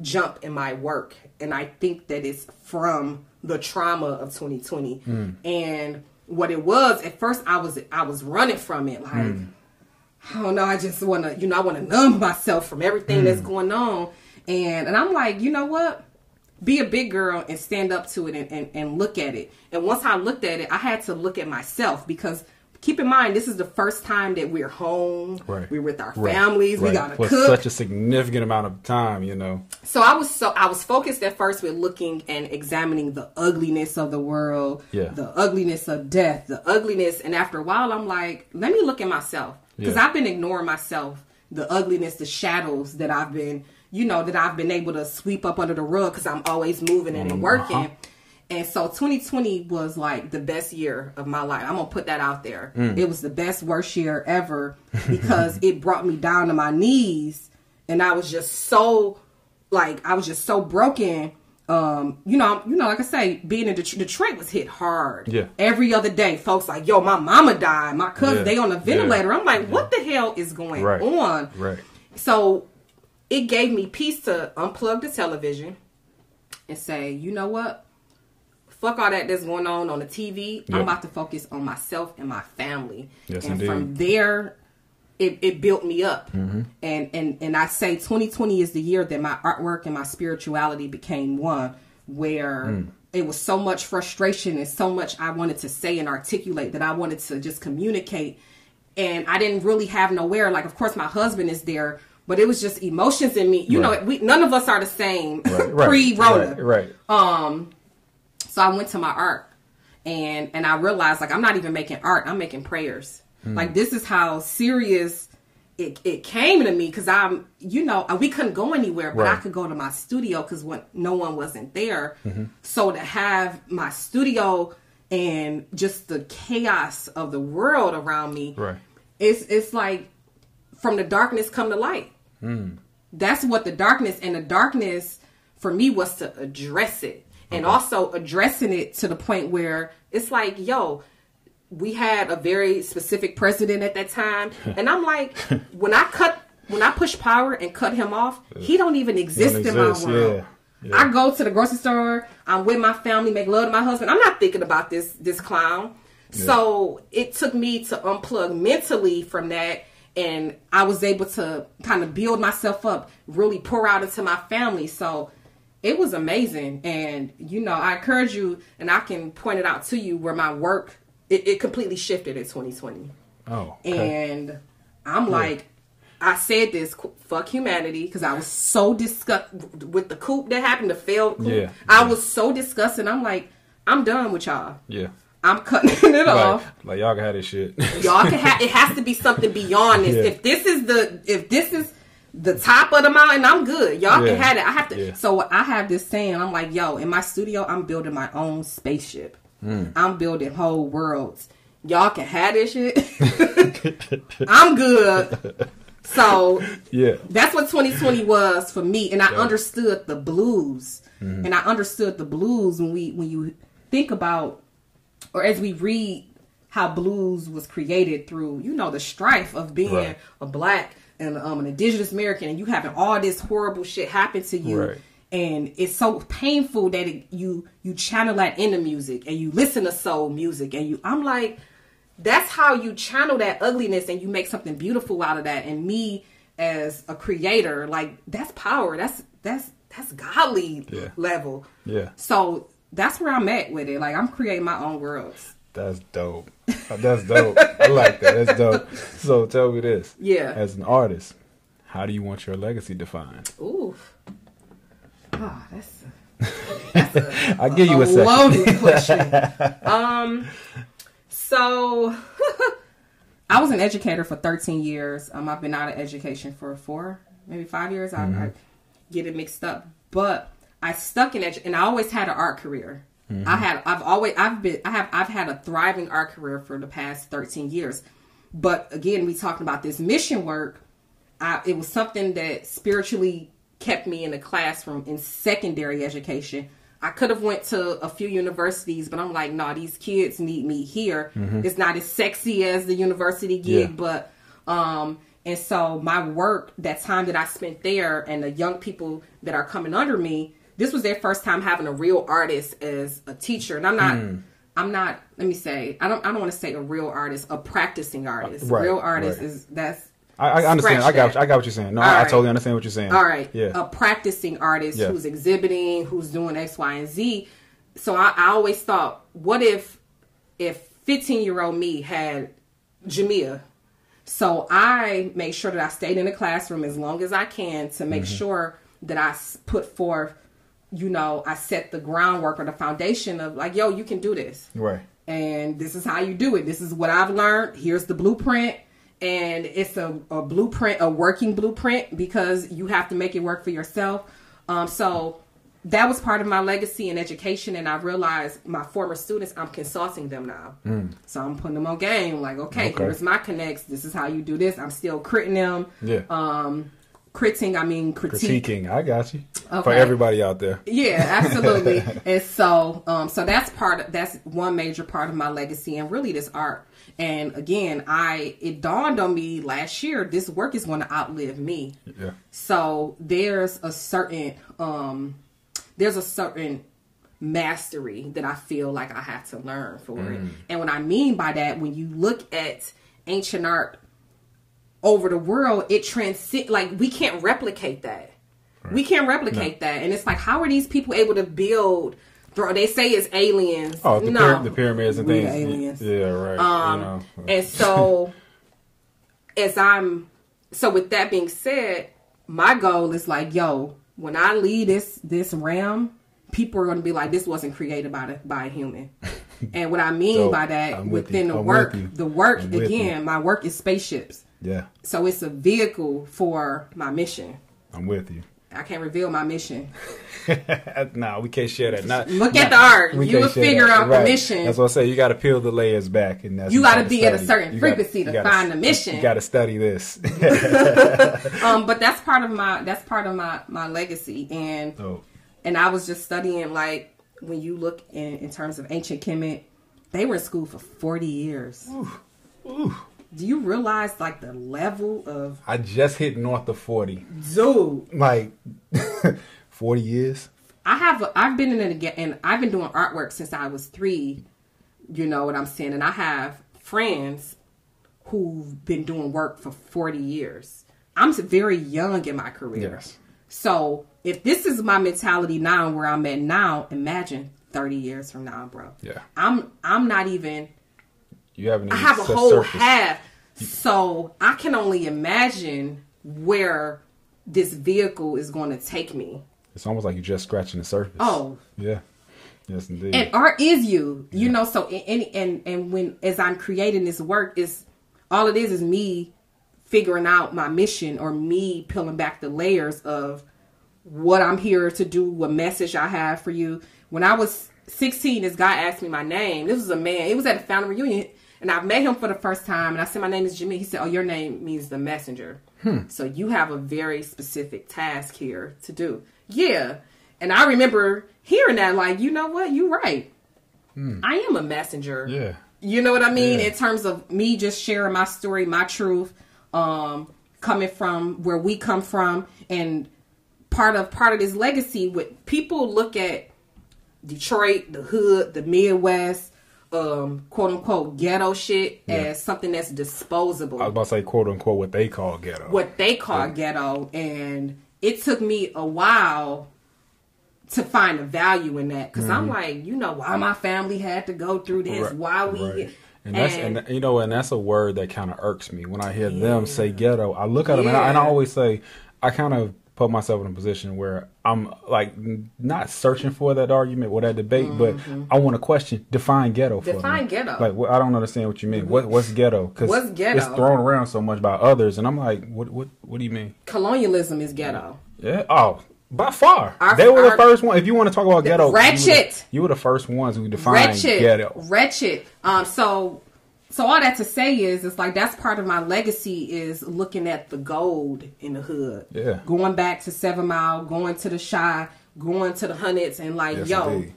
jump in my work and i think that it's from the trauma of 2020 and what it was at first i was i was running from it like i don't know i just want to you know i want to numb myself from everything that's going on and and i'm like you know what be a big girl and stand up to it and, and, and look at it and once i looked at it i had to look at myself because keep in mind this is the first time that we're home Right. we're with our Right. families we gotta for cook such a significant amount of time, you know. so I was so I was focused at first with looking and examining the ugliness of the world, Yeah. the ugliness of death, the ugliness, and after a while I'm like, let me look at myself because Yeah. I've been ignoring myself, the ugliness, the shadows that I've been, you know, that I've been able to sweep up under the rug because I'm always moving and Mhm. working. Uh-huh. And so 2020 was like the best year of my life. I'm gonna put that out there. Mm. It was the best worst year ever [LAUGHS] because it brought me down to my knees, and I was just so like I was just so broken. Um, you know, you know, like I say, being in Detroit, Detroit was hit hard. Yeah. Every other day, folks like, "Yo, my mama died. My cousin, Yeah. they on a ventilator." Yeah. I'm like, "What the hell is going Right. on?" Right. So it gave me peace to unplug the television and say, you know what? Fuck all that that's going on on the TV. Yeah. I'm about to focus on myself and my family. Yes, and indeed. from there, it, it built me up. Mm-hmm. And, and and I say 2020 is the year that my artwork and my spirituality became one, where Mm. it was so much frustration and so much I wanted to say and articulate that I wanted to just communicate and I didn't really have nowhere. Like, of course, my husband is there, but it was just emotions in me. You Right. know, we none of us are the same Right. [LAUGHS] right pre-Rona. Right. right. Um, so I went to my art, and and I realized like I'm not even making art. I'm making prayers. Hmm. Like this is how serious. It, it came to me because I'm, you know, uh, we couldn't go anywhere, but I could go to my studio because when no one wasn't there. Mm-hmm. So to have my studio and just the chaos of the world around me, Right. it's it's like from the darkness come the light. Mm. That's what the darkness and the darkness for me was to address it and also addressing it to the point where it's like, yo, we had a very specific president at that time, [LAUGHS] and I'm like, when I cut, when I push power and cut him off, he don't even exist in exist, my world. yeah, yeah. I go to the grocery store. I'm with my family, make love to my husband. I'm not thinking about this this clown. So it took me to unplug mentally from that, and I was able to kind of build myself up, really pour out into my family. So it was amazing, and you know, I encourage you, and I can point it out to you where my work it, it completely shifted in 2020 Oh. Okay. and I'm like, I said this, fuck humanity, because I was so disgusted with the coup that happened, the failed coup. Yeah. I was so disgusted. I'm like, I'm done with y'all. yeah. I'm cutting it Like, off. like y'all can have this shit. Y'all can have. It has to be something beyond this. Yeah. If this is the, if this is the top of the mountain, I'm good. Y'all Yeah. can have it. I have to. Yeah. So I have this saying. I'm like, yo, in my studio, I'm building my own spaceship. Hmm. I'm building whole worlds. y'all can have this shit. [LAUGHS] I'm good. So Yeah. that's what 2020 was for me, and I Yeah. understood the blues, Mm-hmm. and I understood the blues when we when you think about, or as we read how blues was created through, you know, the strife of being Right. a black and um, an indigenous American, and you having all this horrible shit happen to you. Right. And it's so painful that it, you you channel that into music and you listen to soul music and you I'm like that's how you channel that ugliness and you make something beautiful out of that and me as a creator like that's power that's that's that's godly Yeah. level Yeah. so that's where i'm at with it like i'm creating my own worlds That's dope. That's dope. I like that. That's dope. So tell me this. Yeah. As an artist, how do you want your legacy defined? ooh oh that's a, that's [LAUGHS] a, I'll give you a, a second. loaded [LAUGHS] question um so [LAUGHS] i was an educator for 13 years um i've been out of education for four maybe five years I, I get it mixed up but i stuck in edu- and i always had an art career i had i've always i've been i have i've had a thriving art career for the past 13 years but again we talking about this mission work I, it was something that spiritually kept me in the classroom in secondary education. I could have went to a few universities, but I'm like, no, nah, these kids need me here. It's not as sexy as the university gig, Yeah. but um, and so my work, that time that I spent there, and the young people that are coming under me, this was their first time having a real artist as a teacher, and I'm not. Hmm. I'm not. Let me say. I don't. I don't want to say a real artist, a practicing artist. Right, real artist right. is that's I, I understand. I got. that. I got what you're saying. No, I, I totally understand what you're saying. All right. Yeah. A practicing artist Yeah. who's exhibiting, who's doing X, Y, and Z. So I, I always thought, what if if 15 year old me had Jamea? So I made sure that I stayed in the classroom as long as I can to make Mm-hmm. sure that I put forth, you know, I set the groundwork or the foundation of like, yo, you can do this right. and this is how you do it. This is what I've learned. Here's the blueprint. And it's a, a blueprint, a working blueprint, because you have to make it work for yourself. Um, so that was part of my legacy in education. And I realized my former students, I'm consulting them now. So I'm putting them on game. Like, okay, Okay. here's my connects. This is how you do this. I'm still critting them. Yeah. Um, critting, I mean critique. Critiquing. I got you. For everybody out there. Yeah, [LAUGHS] absolutely. and so, um, so that's part. Of, that's one major part of my legacy, and really this art. And again, I it dawned on me last year this work is going to outlive me. Yeah. So there's a certain um, there's a certain mastery that I feel like I have to learn for it. And what I mean by that, when you look at ancient art over the world, it transcend like we can't replicate that. We can't replicate that, and it's like, how are these people able to build? Bro, they say it's aliens. Oh, the, no, pyra- the pyramids and we things. aliens. Yeah, right. Um, you know. And so, [LAUGHS] as I'm, so with that being said, my goal is like, yo, when I leave this this realm, people are going to be like, this wasn't created by the, by a human. [LAUGHS] And what I mean Dope. by that, I'm with within you. the work, with the work I'm again, you. my work is spaceships. Yeah, So it's a vehicle for my mission. I'm with you. I can't reveal my mission. [LAUGHS] nah, we can't share that. Not, Look nah, at the art. we You will figure that. out the Right. mission. That's what I say. You got to peel the layers back, and that's You gotta gotta be at a certain You gotta- frequency to gotta- find the mission. You got to study this. [LAUGHS] [LAUGHS] Um, but that's part of my that's part of my my legacy, and oh, and I was just studying like when you look in in terms of ancient Kemet, they were in school for forty years. ooh. Do you realize like the level of I just hit north of forty. dude? Like [LAUGHS] forty years. I have a, I've been in it again, and I've been doing artwork since I was three. You know what I'm saying? And I have friends who've been doing work for 40 years. I'm very young in my career. Yes. So if this is my mentality now, where I'm at now, imagine 30 years from now, bro. Yeah. I'm I'm not even. You haven't. I have a whole surface. half. So I can only imagine where this vehicle is going to take me. It's almost like you're just scratching the surface. Oh, yeah. Yes, indeed. and art is you you know so and and and when as i'm creating this work is all it is is me figuring out my mission or me peeling back the layers of what i'm here to do what message i have for you when i was 16 this guy asked me my name this was a man it was at a family reunion And I met him for the first time, and I said, "My name is Jimmy." He said, "Oh, your name means the messenger." So you have a very specific task here to do. Yeah, and I remember hearing that, like, you know what? You're right. I am a messenger. Yeah. You know what I mean? Yeah. In terms of me just sharing my story, my truth, um, coming from where we come from, and part of part of this legacy. With people look at Detroit, the hood, the Midwest, um, quote unquote ghetto shit as something that's disposable I was about to say quote unquote what they call ghetto. what they call ghetto and it took me a while to find the value in that because i'm like you know why my family had to go through this Mm-hmm. Right, why we right. And that's and- you know, and that's a word that kind of irks me when I hear them say ghetto. I look at them and, I, and I always say, I kind of put myself in a position where I'm like not searching for that argument or that debate, but I want to question define ghetto for Mm-hmm. Define ghetto. Like wh- I don't understand what you mean. What what's ghetto? Because What's ghetto? It's thrown around so much by others, and I'm like, what what what do you mean? colonialism is ghetto Yeah. Oh. By far, Our- they were the first one. If you want to talk about ghetto, you were the-. You were the first ones who defined wretched ghetto. wretched um so so all that to say is it's like that's part of my legacy is looking at the gold in the hood Yeah. going back to seven mile going to the shy going to the hundreds and like Yes, yo indeed.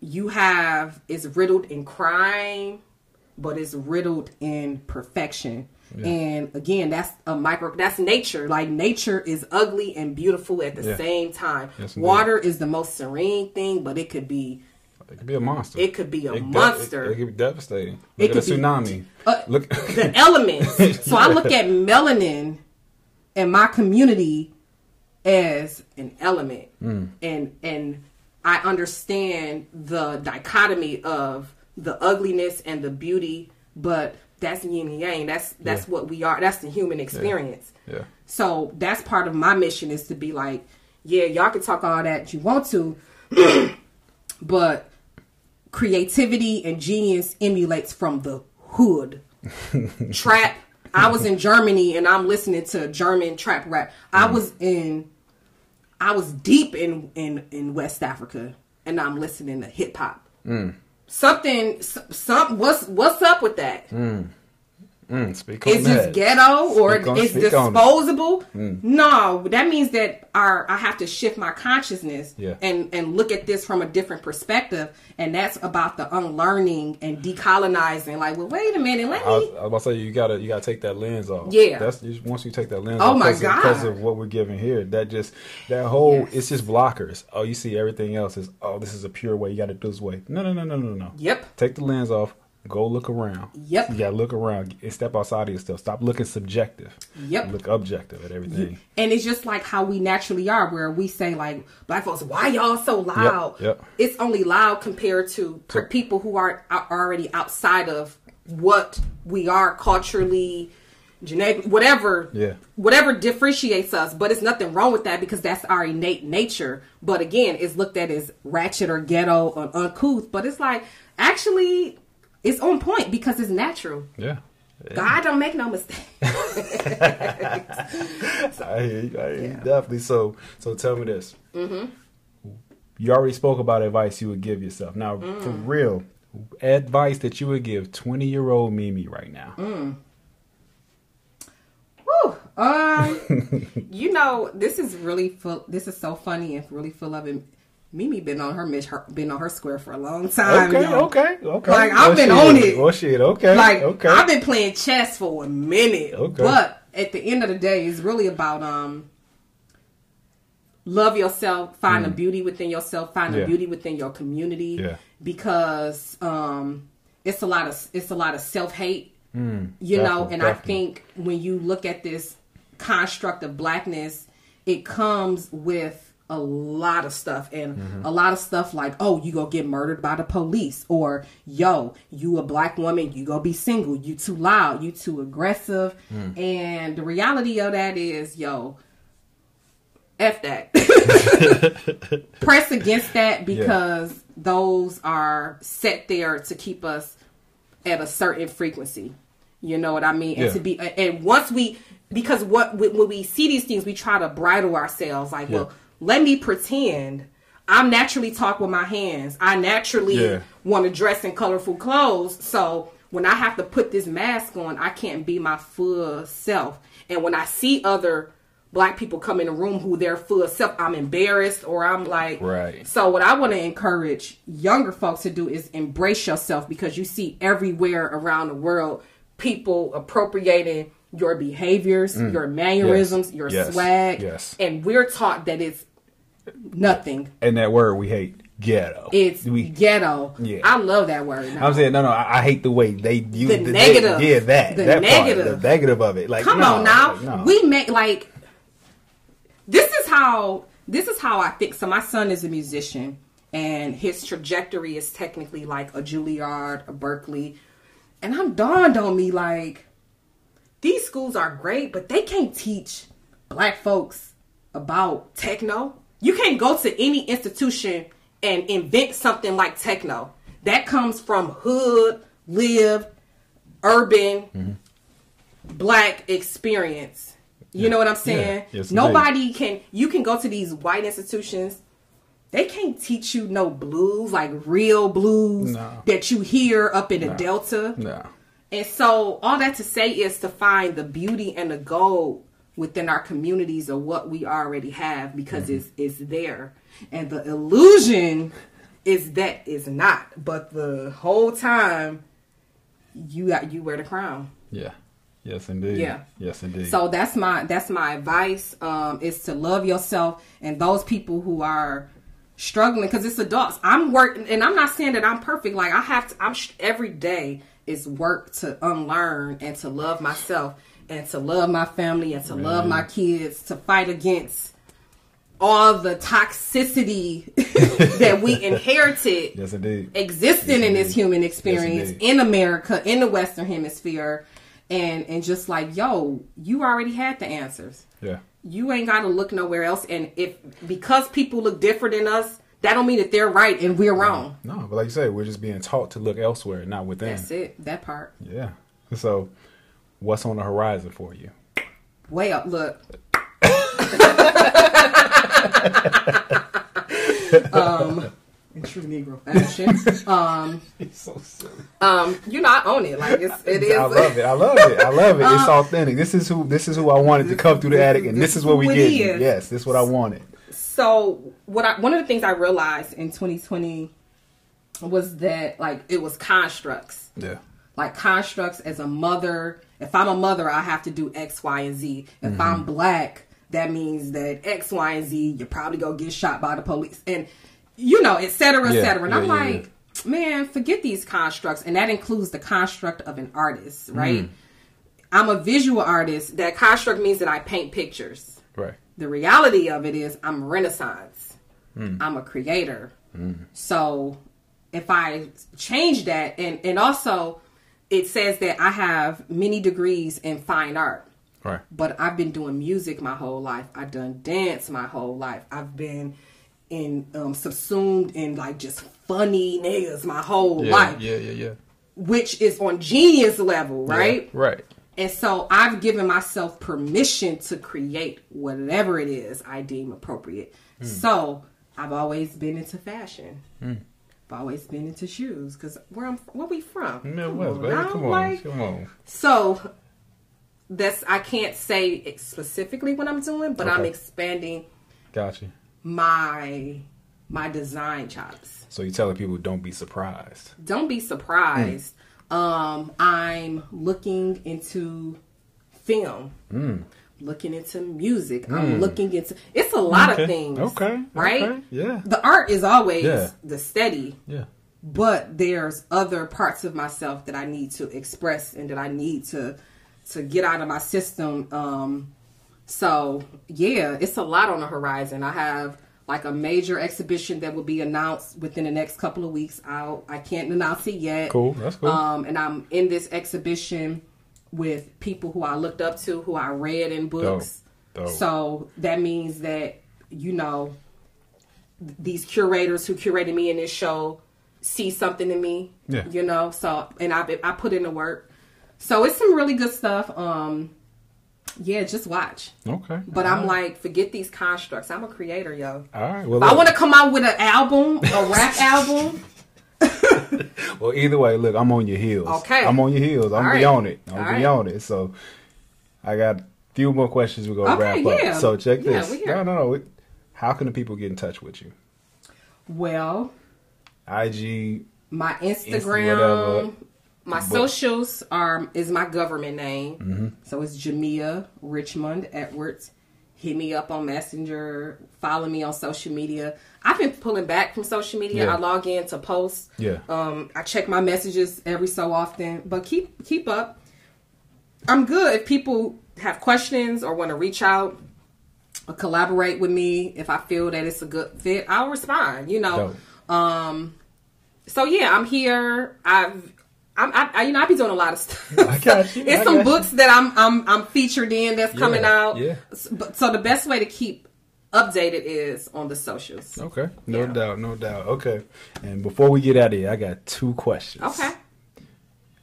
you have it's riddled in crime but it's riddled in perfection and again that's a micro that's nature like nature is ugly and beautiful at the Yeah. same time Yes, water is the most serene thing but it could be It could be a monster. it could be a It de- monster It, it could be devastating. It Look at could a be- tsunami. Uh, [LAUGHS] Look. the elements. [LAUGHS] So I look at melanin and my community as an element, Hmm. and and I understand the dichotomy of the ugliness and the beauty, but that's yin and yang. That's that's Yeah. what we are. That's the human experience. yeah. So that's part of my mission is to be like, yeah, y'all can talk all that you want to, [CLEARS THROAT] but creativity and genius emulates from the hood. [LAUGHS] trap. I was in Germany and I'm listening to German trap rap. I was in I was deep in in in West Africa and I'm listening to hip hop. Something s- some what's what's up with that? Mm, Mm, is that. this ghetto or on- it's speak on it. disposable? Mm. No, that means that our I have to shift my consciousness Yeah. and and look at this from a different perspective, and that's about the unlearning and decolonizing. Like, well, wait a minute, let I was, me. I was about to say you gotta you gotta take that lens off. Yeah. that's once you take that lens Oh off my because of, because of what we're giving here. That just that whole Yes. it's just blockers. Oh, you see everything else is oh this is a pure way. You got to do this way. No, no, no, no, no, no. Yep. Take the lens off. Go look around. Yep. You gotta look around and step outside of yourself. Stop looking subjective. Yep. Look objective at everything. And it's just like how we naturally are, where we say like, "Black folks, why y'all so loud?" yep. It's only loud compared to per- So- people who are, are already outside of what we are culturally, genetic, whatever. Yeah. Whatever differentiates us, but it's nothing wrong with that because that's our innate nature. But again, it's looked at as ratchet or ghetto or uncouth. But it's like actually, it's on point because it's natural. Yeah. God don't make no mistake. [LAUGHS] I hear you. I hear you. Yeah. Definitely. So, so tell me this. Mm-hmm. You already spoke about advice you would give yourself. Now, Mm. for real, advice that you would give twenty-year-old Mimi right now. Mm. Whew. Um, [LAUGHS] you know, this is really full. This is so funny and really full of it. Mimi been on her, miss- her been on her square for a long time. Okay, yo. okay, okay. Like, I've Well, been shit. on it. Well, shit. Okay, Like okay. I've been playing chess for a minute. Okay. But at the end of the day, it's really about um love yourself, find the beauty within yourself, find Mm. Yeah. the beauty within your community. Yeah. Because um it's a lot of it's a lot of self hate. you know, Mm, definitely, and I think when you look at this construct of blackness, it comes with a lot of stuff and Mm-hmm. a lot of stuff like oh you go get murdered by the police or yo you a black woman you go be single you too loud you too aggressive Mm. and the reality of that is yo f that [LAUGHS] [LAUGHS] press against that because those are set there to keep us at a certain frequency. You know what I mean? And Yeah. to be and once we because what when when we see these things, we try to bridle ourselves. Like, Yeah. well, let me pretend. I'm naturally talk with my hands. I naturally Yeah. want to dress in colorful clothes. So when I have to put this mask on, I can't be my full self. And when I see other black people come in a room who they're full self, I'm embarrassed or I'm like, Right. So what I want to encourage younger folks to do is embrace yourself because you see everywhere around the world people appropriating your behaviors, your mannerisms, your Mm. Yes. swag, Yes. and we're taught that it's nothing. And that word we hate, ghetto. It's we. ghetto. Yeah. I love that word. now. I'm saying no, no. I, I hate the way they use The they- negative. yeah, that The that negative. part, the negative of it. Like, Come no, on now. like, no. We make like this is how this is how I think. So my son is a musician and his trajectory is technically like a Juilliard, a Berklee. And I'm dawned on me like these schools are great, but they can't teach black folks about techno. You can't go to any institution and invent something like techno. That comes from hood, live, urban, mm-hmm. black experience. You know what I'm saying? Yeah. Yes, Nobody can. You can go to these white institutions. They can't teach you no blues like real blues No. that you hear up in the No. Delta. no. And so all that to say is to find the beauty and the gold within our communities of what we already have because it's it's there. And the illusion is that it's not. But the whole time you got you wear the crown. Yeah. Yes, indeed. Yeah. Yes, indeed. So that's my that's my advice um, is to love yourself and those people who are struggling because it's adults. I'm working and I'm not saying that I'm perfect. Like I have to. I'm sh- every day is work to unlearn and to love myself and to love my family and to love my kids to fight against all the toxicity [LAUGHS] that we [LAUGHS] inherited yes, indeed. existing in this human experience indeed. in America, in the Western Hemisphere, and and just like yo, you already had the answers. Yeah. You ain't got to look nowhere else. And if because people look different than us, that don't mean that they're right and we're wrong. No, but like you said, we're just being taught to look elsewhere, not within. That's it. That part. Yeah. So, what's on the horizon for you? Way up. Look. um, true Negro fashion. [LAUGHS] Um, It's so silly. um, you know, I own it. Like it's, it is. I love it. I love it. I love it. It's authentic. This is who. This is who I wanted to come through the attic, and this is what we who get. Yes, this is what I wanted. So what I one of the things I realized in 2020 was that like it was constructs. Yeah. Like constructs as a mother. If I'm a mother, I have to do X, Y, and Z. If Mm-hmm. I'm black, that means that X, Y, and Z, you're probably gonna get shot by the police. And you know, et cetera, et Yeah, cetera. And yeah, I'm yeah, like, man, forget these constructs. And that includes the construct of an artist, right? Mm. I'm a visual artist. That construct means that I paint pictures. Right. The reality of it is I'm Renaissance. I'm a creator. So if I change that and and also it says that I have many degrees in fine art. Right. But I've been doing music my whole life. I've done dance my whole life. I've been in um, subsumed in like just funny niggas my whole Yeah. life, Yeah. Yeah. Yeah. which is on genius level, right? Yeah, Right. And so I've given myself permission to create whatever it is I deem appropriate. Hmm. So I've always been into fashion. I've always been into shoes because where I'm where we from? Midwest, baby. now, Come on. like- Come on. so that's I can't say specifically what I'm doing, but I'm expanding Gotcha. my my design chops. So you're telling people don't be surprised. don't be surprised. Um, I'm looking into film, looking into music. I'm looking into it's a lot Okay. of things. Okay. right? Okay. Yeah. The art is always Yeah. the steady, Yeah. but there's other parts of myself that I need to express and that I need to to get out of my system. Um, so yeah, it's a lot on the horizon. I have like a major exhibition that will be announced within the next couple of weeks. Out, I can't announce it yet. Cool. That's cool. Um, and I'm in this exhibition with people who I looked up to, who I read in books. Dope. So that means that you know these curators who curated me in this show see something in me. Yeah. You know. So and I I put in the work. So it's some really good stuff. Um, yeah, just watch. Okay. But I'm right. like, forget these constructs. I'm a creator, yo. All right. Well, I want to come out with an album, a rap [LAUGHS] album, [LAUGHS] well, either way, look, I'm on your heels. Okay. I'm on your heels. I'm All be right. on it. I'm All be right. on it. So I got a few more questions we're gonna Okay, wrap yeah. up. So check Yeah, this. we no, no, no. How can the people get in touch with you? Well, IG. my Insta- Instagram, whatever. my But- socials are is my government name. Mm-hmm. So it's Jamea Richmond Edwards. Hit me up on Messenger. Follow me on social media. I've been pulling back from social media. Yeah. I log in to post. Yeah. Um, I check my messages every so often, but keep keep up. I'm good if people have questions or want to reach out or collaborate with me. If I feel that it's a good fit, I'll respond. You know. Dope. So yeah, I'm here. I've I'm, I, I, you know, I be doing a lot of stuff. I got you. [LAUGHS] it's I some got you. books that I'm, I'm, I'm featured in that's coming out. yeah. S- But, so the best way to keep updated is on the socials. Okay. No Yeah. doubt. No doubt. Okay. And before we get out of here, I got two questions. Okay.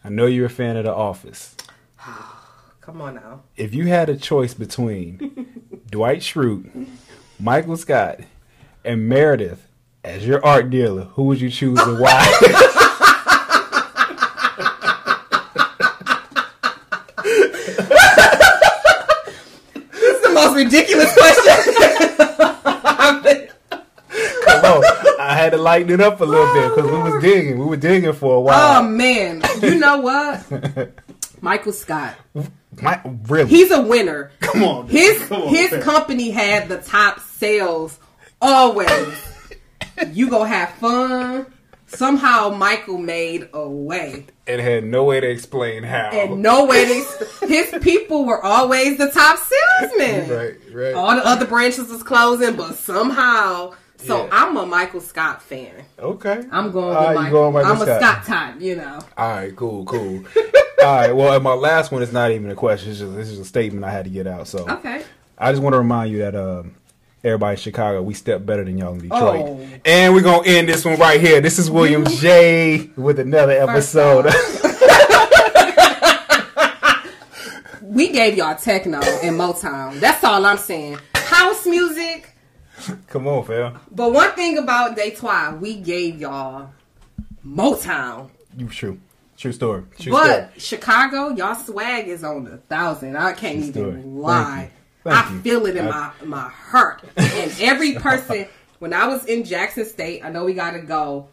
I know you're a fan of The Office. [SIGHS] Come on now. If you had a choice between [LAUGHS] Dwight Schrute, Michael Scott, and Meredith as your art dealer, who would you choose and why? [LAUGHS] This is the most ridiculous question. Come on. I had to lighten it up a little bit because we was digging. We were digging for a while. oh man, you know what? Michael Scott. My, really? He's a winner. Come on. dude. His Come on, his man. company had the top sales always. you gonna have fun. Somehow Michael made a way. and had no way to explain how. And no way to, his people were always the top salesmen. [LAUGHS] Right, right. All the other branches was closing, but somehow. So Yeah. I'm a Michael Scott fan. Okay. I'm going All with right, Michael. Michael I'm Scott. a Scott type, you know. All right, cool, cool. [LAUGHS] All right, well, and my last one is not even a question. It's just, this is a statement I had to get out. So Okay. I just want to remind you that um, everybody in Chicago, we step better than y'all in oh. Detroit. Oh. And we're going to end this one right here. This is William J. with another episode. [LAUGHS] We gave y'all techno and Motown. That's all I'm saying. House music. Come on, fam. But one thing about Detroit, we gave y'all Motown. You true. True story. True But story. Chicago, y'all swag is on a thousand. I can't True even story. Lie. Thank I you. feel it in I- my my heart. And every person, [LAUGHS] when I was in Jackson State, I know we gotta go.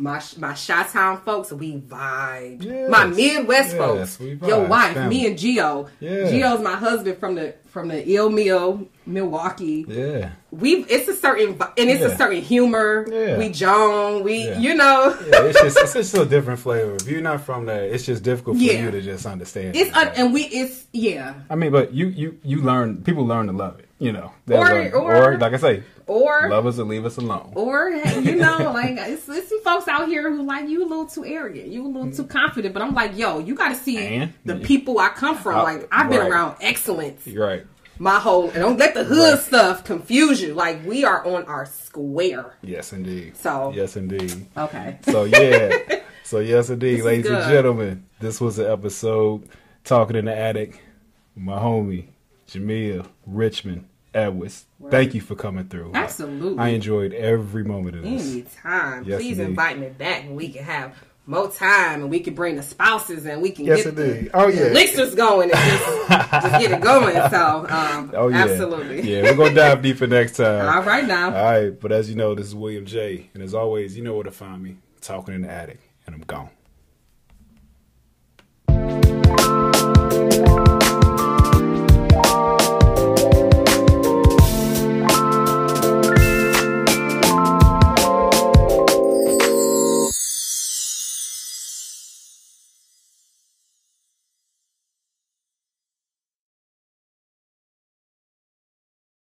My my Chi-Town folks, we vibe. Yes. My Midwest Yes, folks, your wife, Family. me and Gio. Yeah. Gio's my husband from the from the Ill Mill, Milwaukee Yeah. we it's a certain and it's Yeah. a certain humor. Yeah. We Joan, we Yeah. you know. Yeah, it's just it's just a different flavor. If you're not from there, it's just difficult for you to just understand. It's un- and we it's yeah. I mean, but you you you learn. People learn to love it. You know, Or- learn. or- like I say, Or love us or leave us alone. or you know [LAUGHS] like it's, it's some folks out here who like you a little too arrogant, you a little too confident. But I'm like, yo, you got to see And? the Yeah. people I come from. Uh, like I've been around excellence. Right. My whole and don't let the hood Right. stuff confuse you. Like we are on our square. Yes, indeed. So- yes, indeed. Okay. So yeah. [LAUGHS] so yes, indeed, is ladies and gentlemen, this was an episode talking in the attic. My homie Jamea Richmond Edwards. Thank you for coming through. Absolutely. I enjoyed every moment of this. Anytime. Yes, Please indeed. invite me back and we can have more time and we can bring the spouses and we can Yes, get the, indeed. Oh, the yeah. elixirs going and just, just get it going. So, um, Oh yeah, absolutely. Yeah, we're gonna dive deeper next time. All right now. All right, but as you know, this is William J. And as always, you know where to find me. Talking in the attic, and I'm gone.